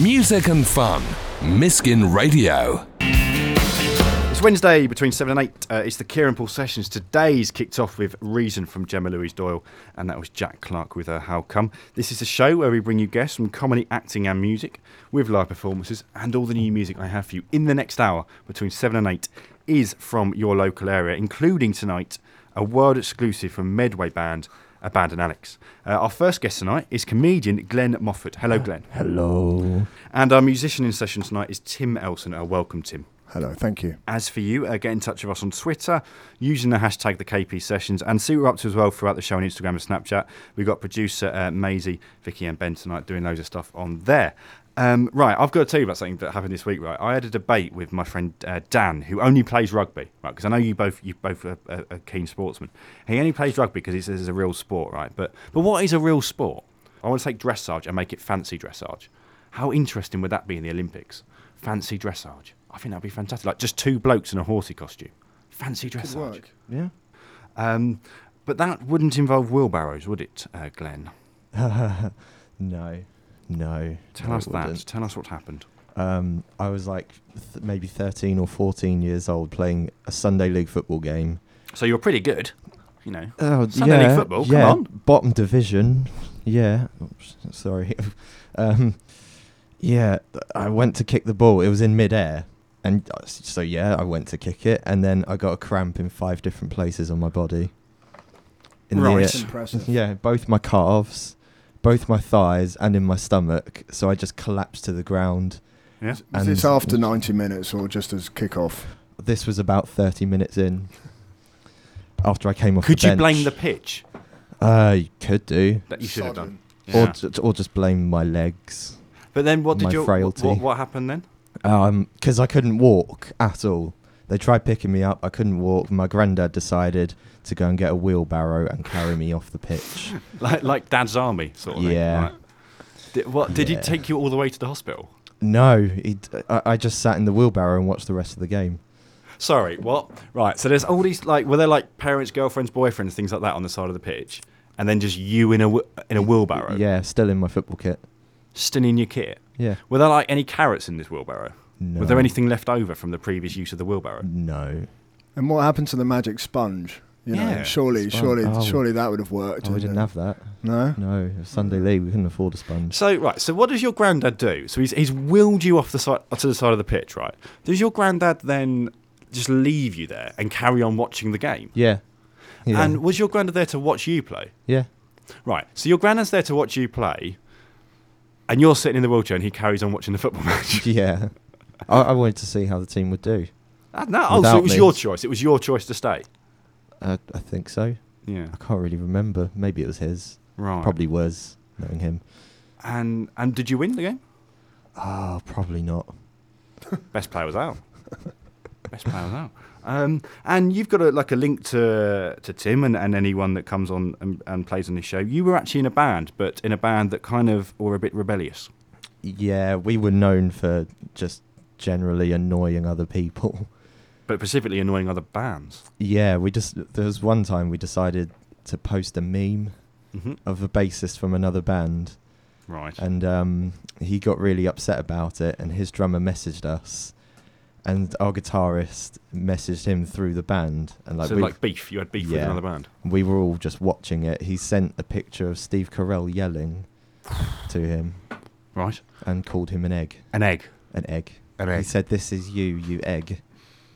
Music and fun. Miskin Radio. It's Wednesday between 7 and 8. Uh, it's the Kieran Paul sessions. Today's kicked off with Reason from Gemma Louise Doyle, and that was Jack Clark with her How Come. This is a show where we bring you guests from comedy, acting, and music with live performances and all the new music I have for you in the next hour between 7 and 8 is from your local area, including tonight a world exclusive from Medway Band, Abandon Alex. Uh, our first guest tonight is comedian Glenn Moffatt. Hello, Glenn. Hello. And our musician in session tonight is Tim Elson. Uh, welcome, Tim. Hello, thank you. As for you, uh, get in touch with us on Twitter using the hashtag the KP Sessions and see what we're up to as well throughout the show on Instagram and Snapchat. We've got producer uh, Maisie, Vicky, and Ben tonight doing loads of stuff on there. Um, right, I've got to tell you about something that happened this week. Right, I had a debate with my friend uh, Dan, who only plays rugby. Right, because I know you both you both are, are, are keen sportsmen. He only plays rugby because he says it's a real sport, right? But but what is a real sport? I want to take dressage and make it fancy dressage. How interesting would that be in the Olympics? Fancy dressage. I think that'd be fantastic. Like just two blokes in a horsey costume. Fancy dressage. work. Yeah. Um, but that wouldn't involve wheelbarrows, would it, uh, Glenn? no. No. Tell no, us that. wouldn't. Tell us what happened. Um, I was like th- maybe 13 or 14 years old playing a Sunday league football game. So you're pretty good, you know. Oh, Sunday league football, come yeah, on. Bottom division. Yeah. Oops, sorry. um, yeah, I went to kick the ball. It was in midair. And uh, so, yeah, I went to kick it. And then I got a cramp in five different places on my body. In Right. the, That's impressive. Yeah, both my calves, both my thighs, and in my stomach. So I just collapsed to the ground. Yeah. Is this after 90 minutes or just as kick-off? This was about 30 minutes in. After I came off Could the you bench. blame the pitch Uh, you could do. that you should have done? Sodden. Or, Yeah. or just blame my legs. But then what did my you? frailty. What, what happened then? Um, because I couldn't walk at all. They tried picking me up. I couldn't walk. My granddad decided to go and get a wheelbarrow and carry me off the pitch. Like like Dad's army sort of thing. Yeah. right? Did, what did he take you all the way to the hospital? No, he, I, I just sat in the wheelbarrow and watched the rest of the game. Sorry, what? Right, so there's all these like were there like parents, girlfriends, boyfriends, things like that on the side of the pitch, and then just you in a in a wheelbarrow, Yeah, still in my football kit. still in your kit. Yeah. Were there like any carrots in this wheelbarrow? No. Was there anything left over from the previous use of the wheelbarrow? No. And what happened to the magic sponge? You know, Yeah. surely, Sponge. surely, Oh. surely that would have worked. Oh, we didn't it? have that. No. No, it was Sunday league. We couldn't afford a sponge. So right, so what does your granddad do? So he's he's wheeled you off the side to the side of the pitch, right? Does your granddad then just leave you there and carry on watching the game? Yeah. Yeah. And was your granddad there to watch you play? yeah. Right. So your granddad's there to watch you play, and you're sitting in the wheelchair, and he carries on watching the football match. Yeah. I, I wanted to see how the team would do. Ah, no, oh, so it was me. your choice. It was your choice to stay. Uh, I think so. Yeah. I can't really remember. Maybe it was his. Right. Probably was, knowing him. And and did you win the game? Oh, probably not. Best player was out. Best player was out. Um, and you've got a, like a link to to Tim and, and anyone that comes on and, and plays on this show. You were actually in a band, but in a band that kind of were a bit rebellious. Yeah, we were known for just generally annoying other people. but specifically annoying other bands. Yeah, we just there was one time we decided to post a meme Mm-hmm. of a bassist from another band, Right. and um, he got really upset about it, and his drummer messaged us, and our guitarist messaged him through the band, and like so like beef. You had beef with another band. we were all just watching it. He sent a picture of Steve Carell yelling to him Right. and called him an egg. An egg. An egg. An He said, "This is you, you egg,"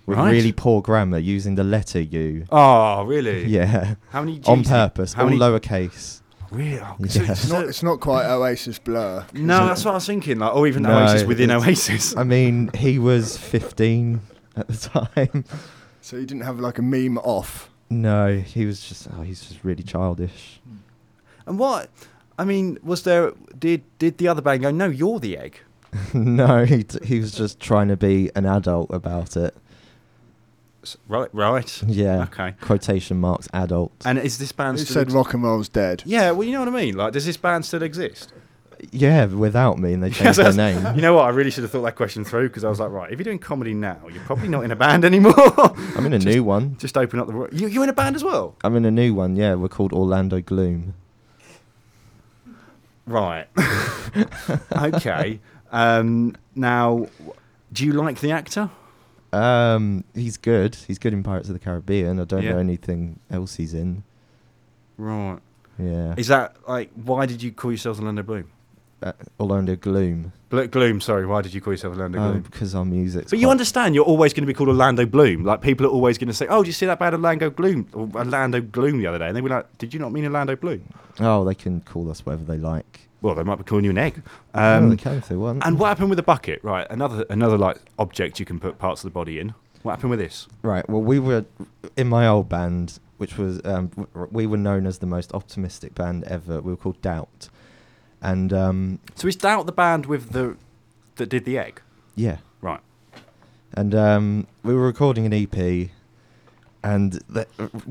with Right. really poor grammar, using the letter U. Oh, really? Yeah, How many? G's on purpose, How all many? lowercase. Really? Oh, Yeah. so- It's It's so- not. It's not quite Oasis Blur. no, that's what I was thinking. Like, or even No, Oasis within it's- Oasis. I mean, he was 15 at the time. So you didn't have like a meme off. No, he was just. Oh, he's just really childish. And what? I mean, was there? Did did the other band go? No, you're the egg. no, he t- he was just trying to be an adult about it. S- Right, right. Yeah. Okay. Quotation marks adult. And is this band Who still? said ex- rock and roll's dead? yeah, well, you know what I mean. Like, does this band still exist? yeah, without me, and they Yes, changed their name. You know what? I really should have thought that question through because I was like, right, if you're doing comedy now, you're probably not in a band anymore. I'm in a Just- new one. Just open up the. You you in a band as well? I'm in a new one. Yeah, we're called Orlando Gloom. Right. okay. Um, now, do you like the actor? Um, he's good. He's good in Pirates of the Caribbean. I don't Yeah. know anything else he's in. Right. Yeah. Is that like why did you call yourself Orlando Bloom? Uh, Orlando Gloom. Blo- Gloom, sorry. Why did you call yourself Orlando Um, Gloom? because our music. But you understand, you're always going to be called Orlando Bloom. Like people are always going to say, "Oh, did you see that bad Orlando Gloom or Orlando Gloom the other day?" And they were like, "Did you not mean Orlando Bloom?" Oh, they can call us whatever they like. Well, they might be calling you an egg. oh, Um, they can if they want. and what happened with the bucket? Right, another another like object you can put parts of the body in. What happened with this? Right. Well, we were in my old band, which was um, w- we were known as the most optimistic band ever. We were called Doubt, and um, So is Doubt the band with the that did the egg? yeah, Right. and um, we were recording an EP, and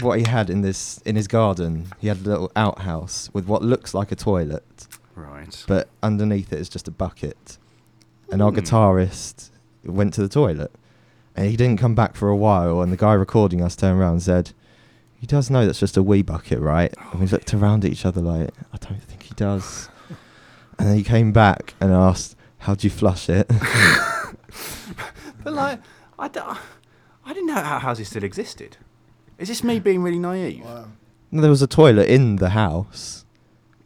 what he had in this in his garden, he had a little outhouse with what looks like a toilet, Right. but underneath it is just a bucket. And our Hmm. guitarist went to the toilet, and he didn't come back for a while. And the guy recording us turned around and said, "He does know that's just a wee bucket, right?" And we looked around at each other like, "I don't think he does." and then he came back and asked, "How'd you flush it?" But like, I, d- I didn't know how houses still existed. Is this me being really naive? Wow. there was a toilet in the house,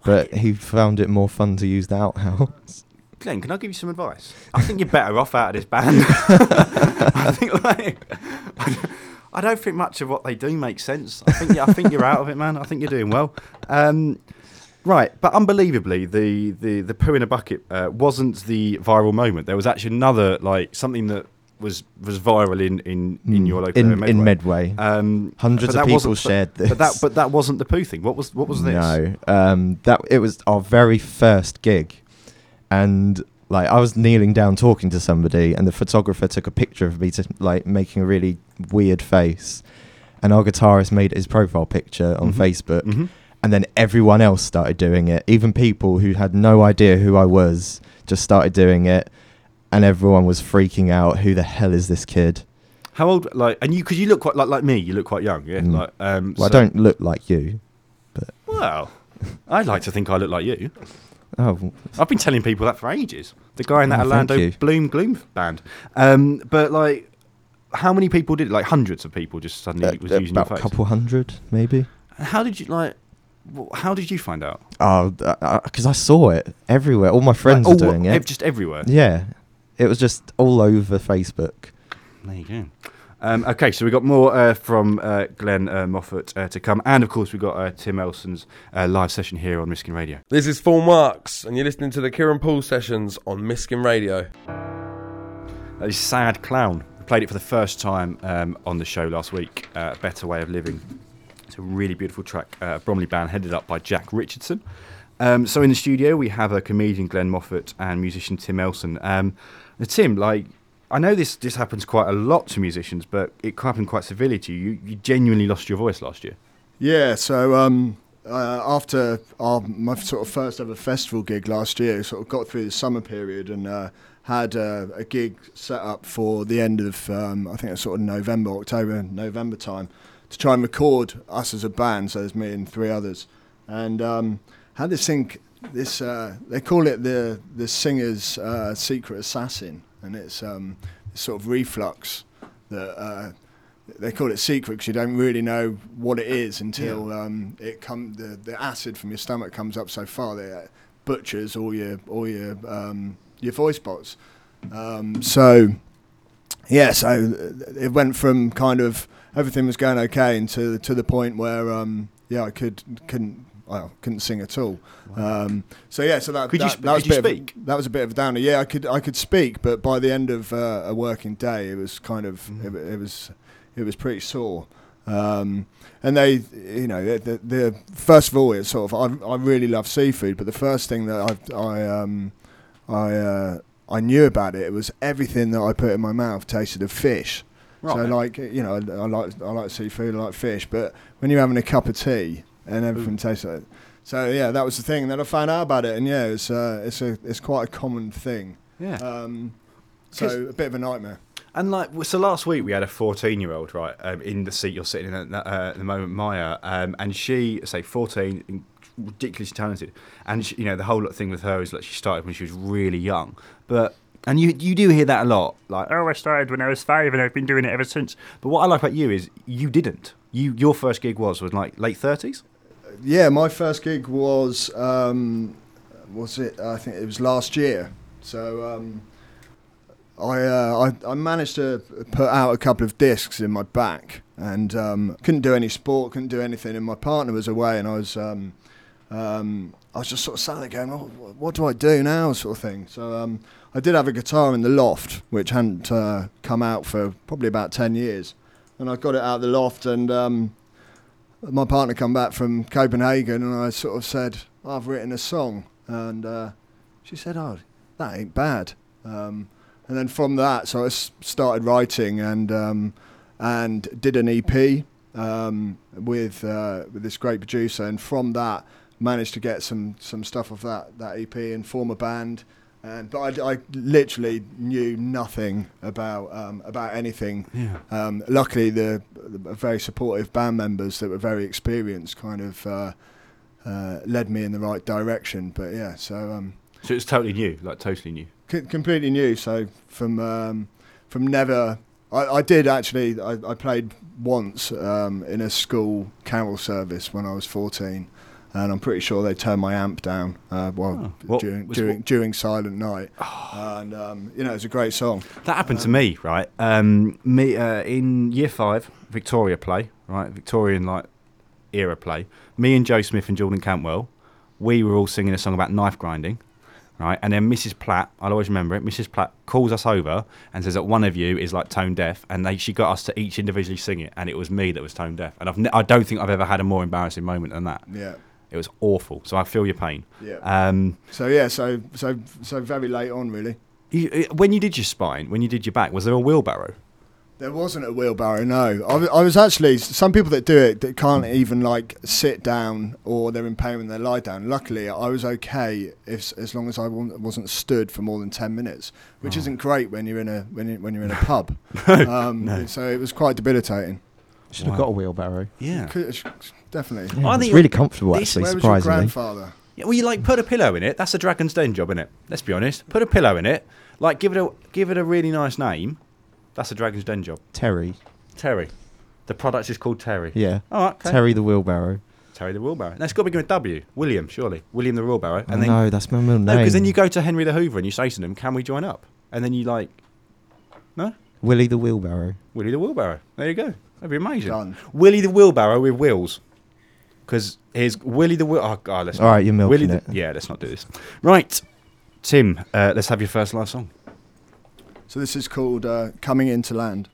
but he found it more fun to use the outhouse. Glenn, can I give you some advice? I think you're better off out of this band. I think like I don't think much of what they do makes sense. I think I think you're out of it, man. I think you're doing well. Um, right, but unbelievably, the the the poo in a bucket uh, wasn't the viral moment. There was actually another like something that was was viral in in, in your local in, area, in Medway. Medway. Um, Hundreds of people shared but, But that but that wasn't the poo thing. What was what was this? No, um, that it was our very first gig, and like I was kneeling down talking to somebody, and the photographer took a picture of me, to, like making a really weird face, and our guitarist made his profile picture on Mhm. Facebook, Mhm. and then everyone else started doing it. Even people who had no idea who I was just started doing it, and everyone was freaking out. Who the hell is this kid? How old? Like, and you because you look quite like like me. You look quite young. Yeah. Mm. Like, um, Well, I don't look like you. Well, I'd like to think I look like you. Oh, I've been telling people that for ages. The guy in that Oh, Orlando. Bloom Gloom band. Um, but like, how many people did it? Like hundreds of people just suddenly uh, was using your about a couple hundred, maybe. How did you like? How did you find out? Oh, because I saw it everywhere. All my friends Like, were doing it. just everywhere. Yeah, it was just all over Facebook. There you go. Um, okay, so we got more uh, from uh, Glenn uh, Moffatt uh, to come, and of course we got uh, Tim Elson's uh, live session here on Miskin Radio. This is Full Marks, and you're listening to the Kieran Poole sessions on Miskin Radio. A sad clown. We played it for the first time um, on the show last week. Uh, Better Way of Living. It's a really beautiful track. Uh, Bromley band headed up by Jack Richardson. Um, so in the studio we have a comedian Glenn Moffatt and musician Tim Elson. Now, Tim, like I know this this happens quite a lot to musicians, but it happened quite severely to you. You, you genuinely lost your voice last year. Yeah, so um, uh, after our, my sort of first ever festival gig last year, sort of got through the summer period and uh, had uh, a gig set up for the end of, um, I think it's sort of November, October, November time, to try and record us as a band. So there's me and three others, and um, had this thing. This uh, they call it the the singer's uh, secret assassin, and it's um, sort of reflux that. Uh, they call it secret because you don't really know what it is until um, it come the, the acid from your stomach comes up so far that it butchers all your all your um, your voice box. Um, so yeah, so it went from kind of everything was going okay into to the point where um, yeah I could couldn't well couldn't sing at all. Um, so yeah, so that Could you sp- that was could a bit speak? Of, that was a bit of a downer. Yeah, I could I could speak, but by the end of uh, a working day, it was kind of Mhm. it, it was it was pretty sore. Um, and they, you know, the, the, the first of all, it's sort of I, I really love seafood, but the first thing that I I um, I uh, I knew about it, it was everything that I put in my mouth tasted of fish. So like you know, I like I like seafood, I like fish, but when you're having a cup of tea and everything tastes like, so yeah, that was the thing. Then I found out about it, and yeah, it's uh, it's a it's quite a common thing. yeah. Um, so a bit of a nightmare. And like, so last week we had a 14 year old, right, um, in the seat you're sitting in at, uh, at the moment, Maya, um, and she, say 14, ridiculously talented. And she, you know, the whole thing with her is like she started when she was really young. But and you you do hear that a lot, like oh, I started when I was five and I've been doing it ever since. But what I like about you is you didn't. You your first gig was was like late thirties. Yeah, my first gig was um, was it? I think it was last year. So um, I, uh, I I managed to put out a couple of discs in my back, and um, couldn't do any sport, couldn't do anything. And my partner was away, and I was um, um, I was just sort of sat there going, oh, what do I do now, sort of thing. So um, I did have a guitar in the loft, which hadn't uh, come out for probably about ten years, and I got it out of the loft, and my partner come back from Copenhagen, and I sort of said, I've written a song, and uh, she said, oh, that ain't bad. Um, and then from that, so I started writing and um, and did an EP um, with uh, with this great producer, and from that managed to get some some stuff of that that EP and form a band. And but I, I literally knew nothing about um, about anything. Yeah. Um, luckily, the, the very supportive band members that were very experienced kind of uh, uh, led me in the right direction. But yeah, so um, So it's totally new, like totally new. c- completely new. So from um, from never, I, I did actually. I, I played once um, in a school carol service when I was fourteen, and I'm pretty sure they turned my amp down. Uh, well, Oh. What during was- during, during Silent Night, and um, you know it's a great song. That happened to me, right? Um, me uh, in year five, Victoria play, right? Victorian like era play. Me and Joe Smith and Jordan Cantwell, we were all singing a song about knife grinding, right? And then Mrs. Platt, I'll always remember it. Mrs. Platt calls us over and says that one of you is like tone deaf, and they she got us to each individually sing it, and it was me that was tone deaf. And I've I don't think I've ever had a more embarrassing moment than that. Yeah, It was awful. So I feel your pain. yeah. Um, so yeah, so so so very late on, really. you, when you did your spine, when you did your back, was there a wheelbarrow? There wasn't a wheelbarrow, no. I, I was actually some people that do it that can't even like sit down or they're in pain when they lie down. Luckily, I was okay if as long as I wasn't stood for more than ten minutes, which Oh. isn't great when you're in a when you, when you're in a pub. um, no. So it was quite debilitating. Should have Wow. got a wheelbarrow. Yeah. Could- Definitely. Yeah, I it's think really comfortable, this- actually, Where was your surprisingly. grandfather? Yeah, well, you like put a pillow in it. That's a Dragon's Den job, isn't it? Let's be honest. Put a pillow in it. Like give it a give it a really nice name. That's a Dragon's Den job. Terry. Terry. The product is called Terry. Yeah. All right. Okay. Terry the wheelbarrow. Terry the Wheelbarrow. That's got to begin with W. William, surely. William the Wheelbarrow. Oh, And then no, that's my middle no, name. because then you go to Henry the Hoover and you say to them, "Can we join up?" And then you like no, Willie the wheelbarrow. Willie the Wheelbarrow. There you go. That'd be amazing. Done. Willie the Wheelbarrow with wheels. Because here's Willie the Wheel. Oh God, let's. All right, you're milking Willie the, it. Yeah, let's not do this. Right, Tim. Uh, let's have your first live song. So this is called uh, "Coming Into Land."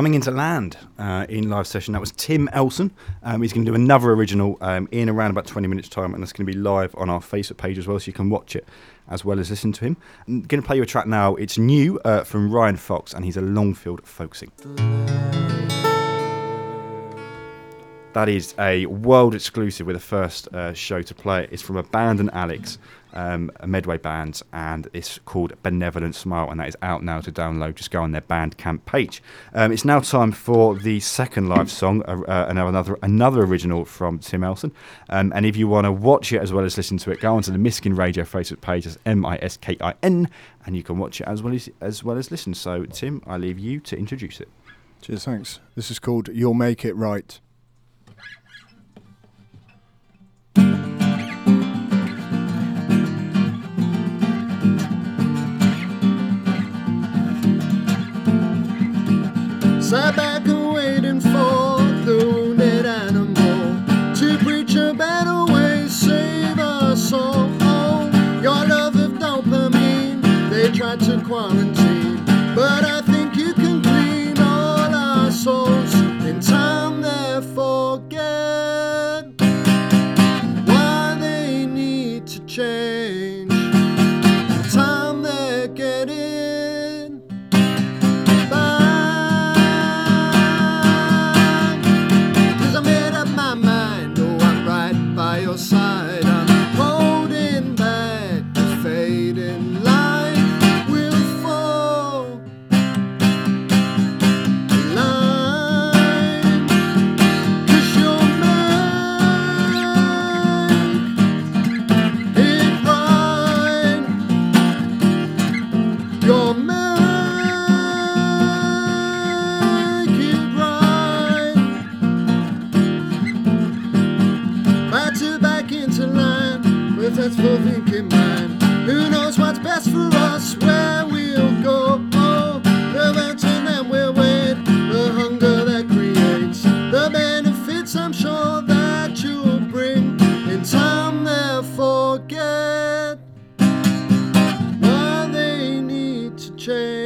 Coming into land uh, in live session, that was Tim Elson. Um, he's going to do another original um, in around about 20 minutes' time, and that's going to be live on our Facebook page as well, so you can watch it as well as listen to him. I'm going to play you a track now. It's new uh, from Ryan Fox, and he's a Longfield folksing. That is a world exclusive. We're the first uh, show to play it. It's from Abandon Alex, um, a Medway band, and it's called Benevolent Smile, and that is out now to download. Just go on their Bandcamp page. Um, it's now time for the second live song, uh, uh, another another original from Tim Elson. Um, and if you want to watch it as well as listen to it, go onto the Miskin Radio Facebook page. It's M I S K I N, and you can watch it as well as as well as listen. So, Tim, I leave you to introduce it. Cheers, thanks. This is called You'll Make It Right. Sat c'è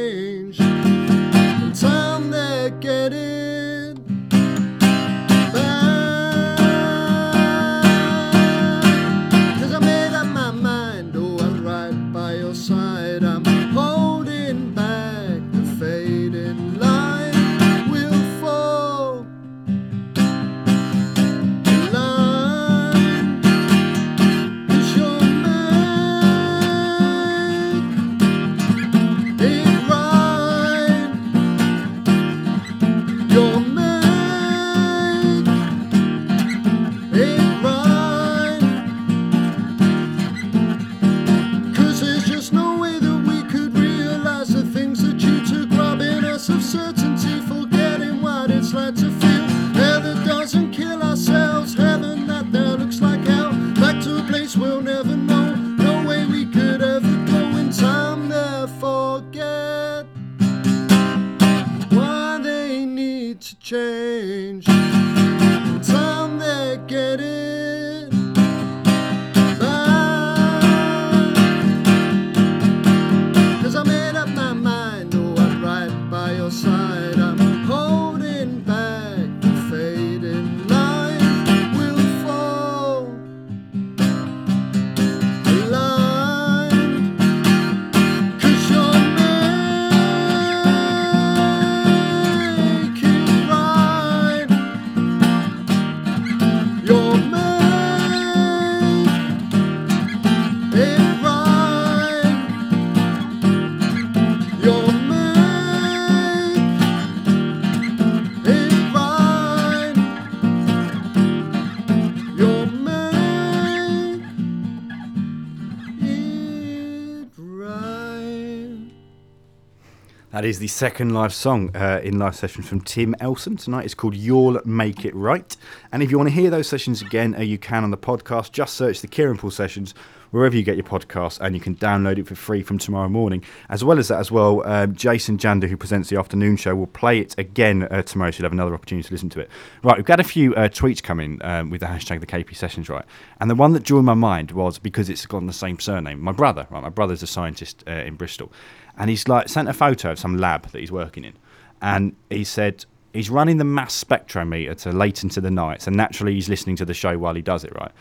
That is the second live song uh, in live session from Tim Elson tonight. It's called You'll Make It Right. And if you want to hear those sessions again, uh, you can on the podcast. Just search the Kieran Pool sessions wherever you get your podcasts, and you can download it for free from tomorrow morning. As well as that, as well, um, Jason Jander, who presents the afternoon show, will play it again uh, tomorrow, so you'll have another opportunity to listen to it. Right, we've got a few uh, tweets coming um, with the hashtag the KP Sessions, right? And the one that drew my mind was because it's got the same surname. My brother, right? My brother's a scientist uh, in Bristol, and he's like sent a photo of some lab that he's working in, and he said. He's running the mass spectrometer to late into the night, so naturally he's listening to the show while he does it, right?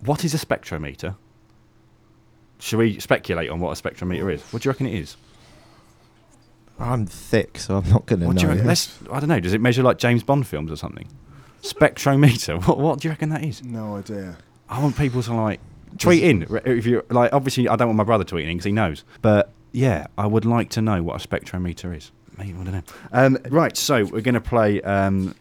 What is a spectrometer? Should we speculate on what a spectrometer is? What do you reckon it is? I'm thick, so I'm not going to What do you know. reckon? Let's, I don't know. Does it measure like James Bond films or something? Spectrometer. What, what do you reckon that is? No idea. I want people to like tweet in. r- If you like, obviously, I don't want my brother tweeting because he knows. But yeah, I would like to know what a spectrometer is. Maybe I don't know. Um, right. So we're going to play um,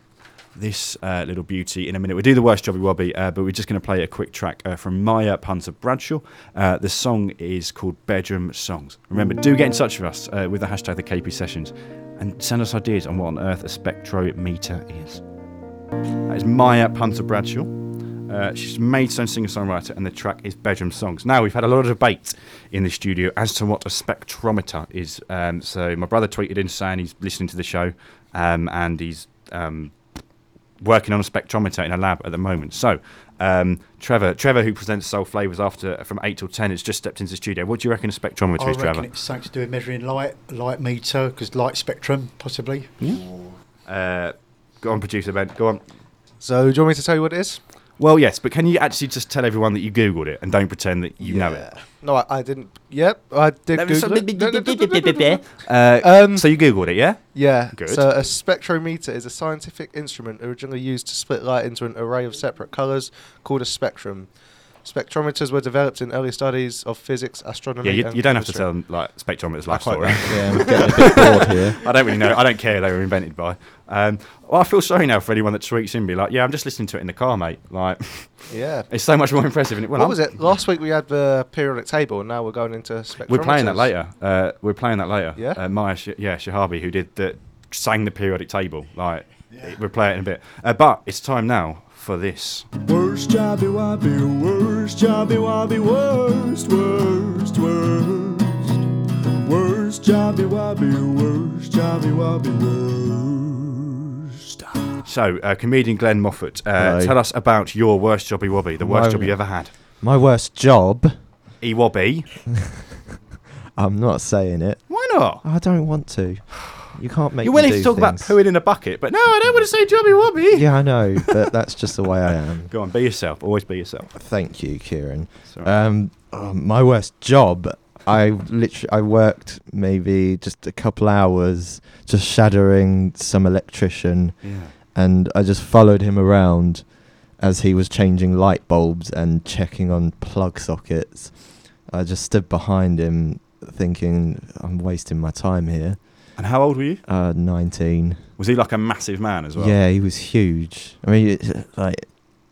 this uh, little beauty in a minute. We do the worst jobby wobby, uh, but we're just going to play a quick track uh, from Maya Punter Bradshaw. Uh, the song is called Bedroom Songs. Remember, do get in touch with us uh, with the hashtag the KP Sessions and send us ideas on what on earth a spectrometer is. That is Maya Punter Bradshaw. Uh, she's a Maidstone singer songwriter, and the track is Bedroom Songs. Now, we've had a lot of debate in the studio as to what a spectrometer is. Um, so, my brother tweeted in saying he's listening to the show um, and he's um, working on a spectrometer in a lab at the moment. So, um, Trevor, Trevor, who presents Soul Flavors after from eight till ten, has just stepped into the studio. What do you reckon a spectrometer I is, reckon Trevor? it's something to do with measuring light, light meter, because light spectrum, possibly. Uh, go on, producer Ben. Go on. So, do you want me to tell you what it is? Well, yes, but can you actually just tell everyone that you googled it and don't pretend that you know it? No, I, I didn't. Yep, I did Google it. Uh, Um, so you googled it, yeah? Yeah. Good. So a spectrometer is a scientific instrument originally used to split light into an array of separate colours called a spectrum. Spectrometers were developed in early studies of physics, astronomy. Yeah, you, and you don't have to tell them like spectrometers life story. like yeah, I'm getting a bit bored here. I don't really know. I don't care. They were invented by. Um, well, I feel sorry now for anyone that tweets in, be like, "Yeah, I'm just listening to it in the car, mate." Like, Yeah. it's so much more impressive. And well, what I'm- was it? Last week we had the periodic table, and now we're going into spectrometers. We're playing that later. Uh, we're playing that later. Yeah? Uh, Maya, Sh- yeah, Shahabi, who did the sang the periodic table. Like, we'll play it in a bit. Uh, but it's time now for this. Worst jobby wobby, worst jobby wobby, worst, worst, worst. Worst jobby wobby, worst jobby wobby, worst. So, uh, comedian Glenn Moffatt, uh, Hello. tell us about your worst jobby wobby, the worst My- job you ever had. My worst job. E wobby. I'm not saying it. Why not? I don't want to. You can't make. You're willing to talk about things. pooing in a bucket, but no, I don't want to say jobby wobby. Yeah, I know, but that's just the way I am. Go on, be yourself. Always be yourself. Thank you, Kieran. Sorry. Um, oh, my worst job. I literally I worked maybe just a couple hours just shadowing some electrician, yeah. and I just followed him around as he was changing light bulbs and checking on plug sockets. I just stood behind him, thinking I'm wasting my time here. And how old were you? Uh, 19. Was he like a massive man as well? Yeah, he was huge. I mean, it, like,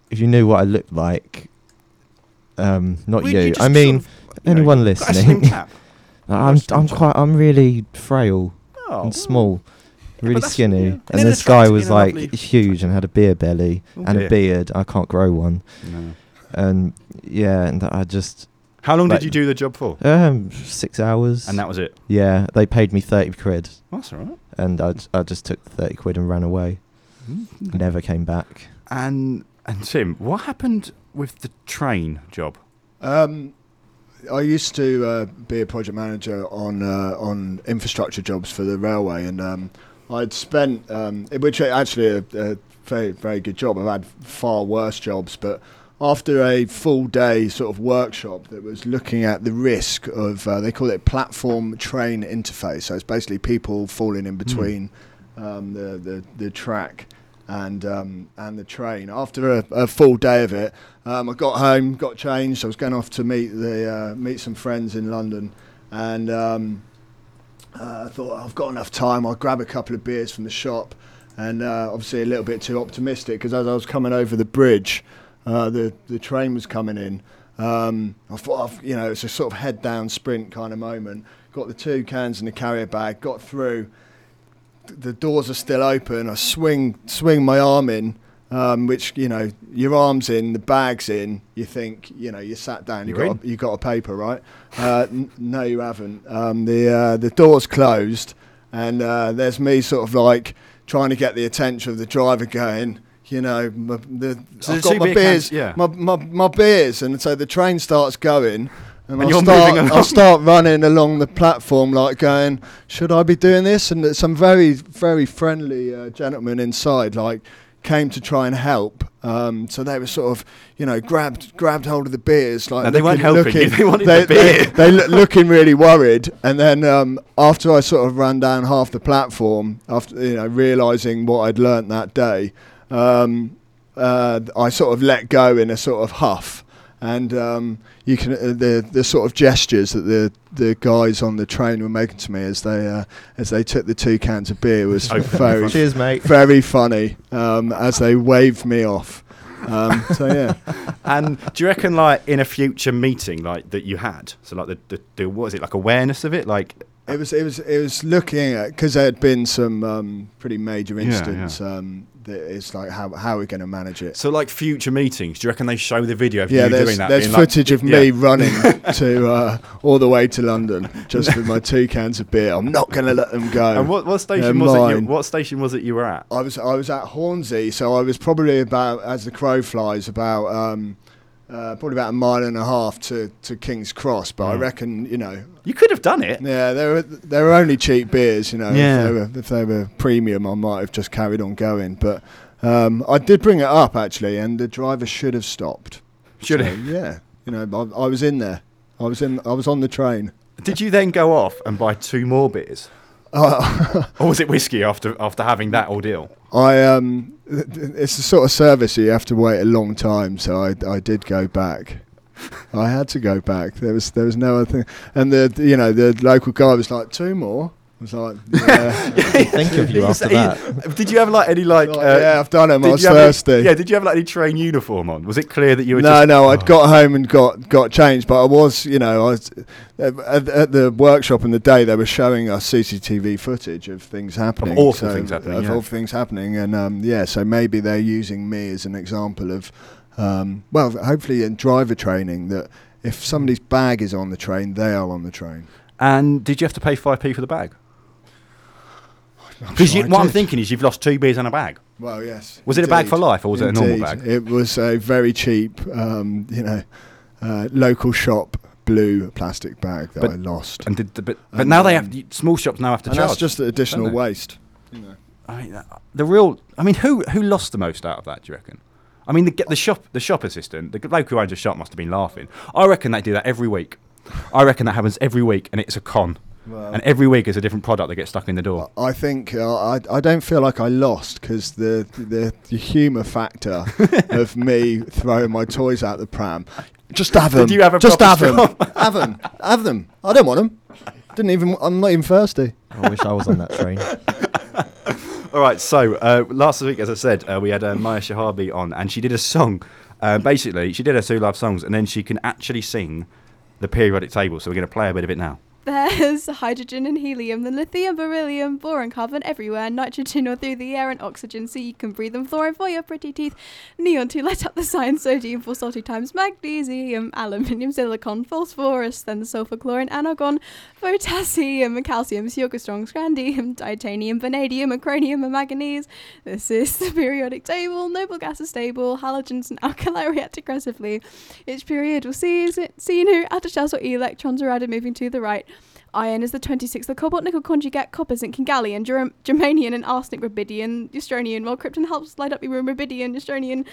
if you knew what I looked like, um, not you. just I sort mean, of, you know, anyone slim listening. I'm, I'm quite, I'm really frail Oh, and small, really skinny. yeah. And And this guy was like huge and had a beer belly Oh, and dear. a beard. I can't grow one. No. And yeah, and I just How long Like- did you do the job for? um six hours. And that was it. yeah, they paid me thirty quid, That's all right. and I, I just took the thirty quid and ran away. Mm-hmm. Never came back. And and Tim, what happened with the train job? Um, I used to uh, be a project manager on uh, on infrastructure jobs for the railway, and um, I'd spent, um, which actually a, a very very good job. I've had far worse jobs, but after a full day sort of workshop that was looking at the risk of, uh, they call it platform train interface. So it's basically people falling in between um, the, the the track and um, and the train. After a, a full day of it, um, I got home, got changed. I was going off to meet the uh, meet some friends in London, and um, uh, I thought I've got enough time. I'll grab a couple of beers from the shop, and uh, obviously a little bit too optimistic because as I was coming over the bridge, uh, the the train was coming in. Um, I thought, I've, you know, it's a sort of head down sprint kind of moment. got the two cans in the carrier bag, got through. The doors are still open. I swing swing my arm in, um, which you know your arm's in, the bag's in. You think you know you sat down, you You're got a, you got a paper, right? Uh, n- no, you haven't. Um, the uh, the door's closed, and uh, there's me sort of like trying to get the attention of the driver, going. You know, my, the, So I've the got my beer beers, yeah. my, my my beers, and so the train starts going, and, And I'll start, I'll start running along the platform, like going, "Should I be doing this?" And some very, very friendly uh, gentlemen inside, like, came to try and help. Um, so they were sort of, you know, grabbed grabbed hold of the beers, like No, they weren't looking- helping looking- they wanted they, the beer. They, they look- looking really worried, and then um, after I sort of ran down half the platform, after you know realizing what I'd learnt that day, um, uh, I sort of let go in a sort of huff, and um, you can uh, the the sort of gestures that the the guys on the train were making to me as they uh, as they took the two cans of beer was very Cheers, mate. very funny um, as they waved me off. Um, so yeah, And do you reckon, like, in a future meeting, like that you had, so like the, the, the what is it, like awareness of it, like it was it was it was looking at because there had been some um, pretty major Yeah, incidents. Um, it's like how how are we going to manage it? so like future meetings? Do you reckon they show the video of Yeah, you doing that? there's being like- footage of yeah. me running to uh, all the way to London just with my two cans of beer. I'm not going to let them go. And what, what station They're was it? You, what station was it you were at? I was I was at Hornsey, so I was probably about as the crow flies about um, uh, probably about a mile and a half to, to King's Cross. But I Mm. reckon you know, You could have done it. yeah, they were they were only cheap beers. You know, Yeah. if, they were, if they were premium, I might have just carried on going. But um, I did bring it up actually, and the driver should have stopped. Should So, have. Yeah, you know, I, I was in there. I was in. I was on the train. Did you then go off and buy two more beers, Uh, or was it whiskey after after having that ordeal? I um, it's the sort of service you have to wait a long time. So I I did go back. I had to go back. There was there was no other thing. And the you know the local guy was like two more. I was like, yeah, Think of you You after that. Did you have like any like? Like, uh, yeah, I've done them. I did was you have any- thirsty. yeah. Did you have like any train uniform on? Was it clear that you were? no, just, no, I'd got home and got got changed, but I was, you know, I was at, at the workshop in the day. They were showing us CCTV footage of things happening, awful things happening, of yeah. awful things happening, and um, yeah, so maybe they're using me as an example of, um, well, hopefully in driver training that if somebody's bag is on the train, they are on the train. And did you have to pay five p for the bag? I'm Because sure I what I'm thinking is you've lost two beers and a bag. Well, yes. Was it a bag for life or was it a normal bag? It was a very cheap, um, you know, uh, local shop blue plastic bag that But- I lost. And did the, but, but And, now they have small shops now have to and charge. that's just additional waste. You know. I mean, the real. I mean, who who lost the most out of that? Do you reckon? I mean, the the shop the shop assistant, the local who owns the shop, must have been laughing. I reckon they do that every week. I reckon that happens every week, and it's a con. And every week is a different product that gets stuck in the door. I think uh, I I don't feel like I lost because the, the the humour factor of me throwing my toys out the pram. Just have them. Did you have a Just have them. have them. Have them. I don't want them. Didn't even. I'm not even thirsty. I wish I was on that train. All right, so uh, last week, as I said, uh, we had uh, Maya Shahabi on, and she did a song. Uh, basically, she did her two love songs, and then she can actually sing the periodic table. So we're going to play a bit of it now. There's hydrogen and helium, then lithium, beryllium, boron, carbon everywhere, nitrogen all through the air, and oxygen so you can breathe them, fluorine for your pretty teeth, neon to light up the sign, sodium for salty times, magnesium, aluminium, silicon, phosphorus, then sulfur, chlorine, argon, potassium, and calcium, strong, scandium, titanium, vanadium, and chromium, and manganese. This is the periodic table. Noble gas is stable, halogens and alkali react aggressively. Each period will see, see new outer shells or electrons are added moving to the right. Iron is the 26th, the cobalt nickel conjugate, copper, zinc, and gallium, germ- germanium, and arsenic, rubidium, eustronium, while krypton helps light up your room, rubidium, eustronium,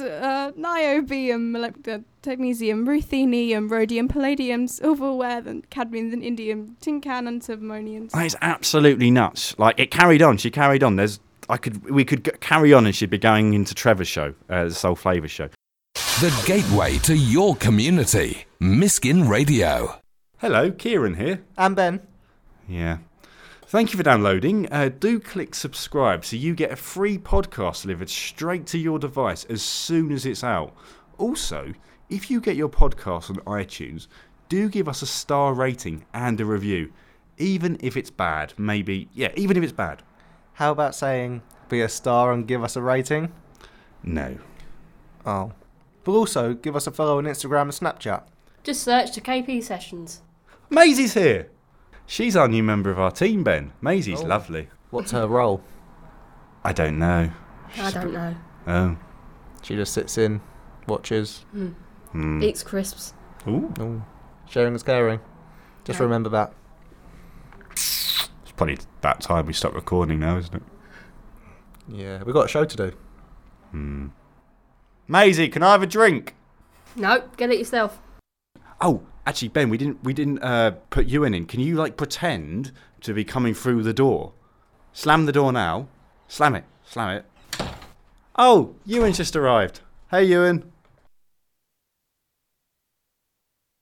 uh, niobium, molybdenum, technetium, ruthenium, rhodium, palladium, silverware, then cadmium, then indium, tincan, and submonium. That is absolutely nuts. Like it carried on. She carried on. There's, I could, we could g- carry on, and she'd be going into Trevor's show, uh, the Soul Flavour show. The gateway to your community. Miskin Radio. Hello, Kieran here. And Ben. Yeah. Thank you for downloading. Uh, do click subscribe so you get a free podcast delivered straight to your device as soon as it's out. Also, if you get your podcast on iTunes, do give us a star rating and a review, even if it's bad. Maybe, yeah, even if it's bad. How about saying be a star and give us a rating? No. Oh. But also give us a follow on Instagram and Snapchat. Just search the KP sessions. Maisie's here. She's our new member of our team, Ben. Maisie's Oh. lovely. What's her role? I don't know. I don't know. Oh. She just sits in, watches. Hmm. Eats crisps. Ooh. Ooh. Sharing is caring. Just Yeah. remember that. It's probably that time we stop recording now, isn't it? Yeah, we've got a show to do. Hmm. Maisie, can I have a drink? No, get it yourself. Oh, actually, Ben, we didn't we didn't uh, put Ewan in. Can you like pretend to be coming through the door? Slam the door now. Slam it. Slam it. Oh, Ewan's just arrived. Hey, Ewan.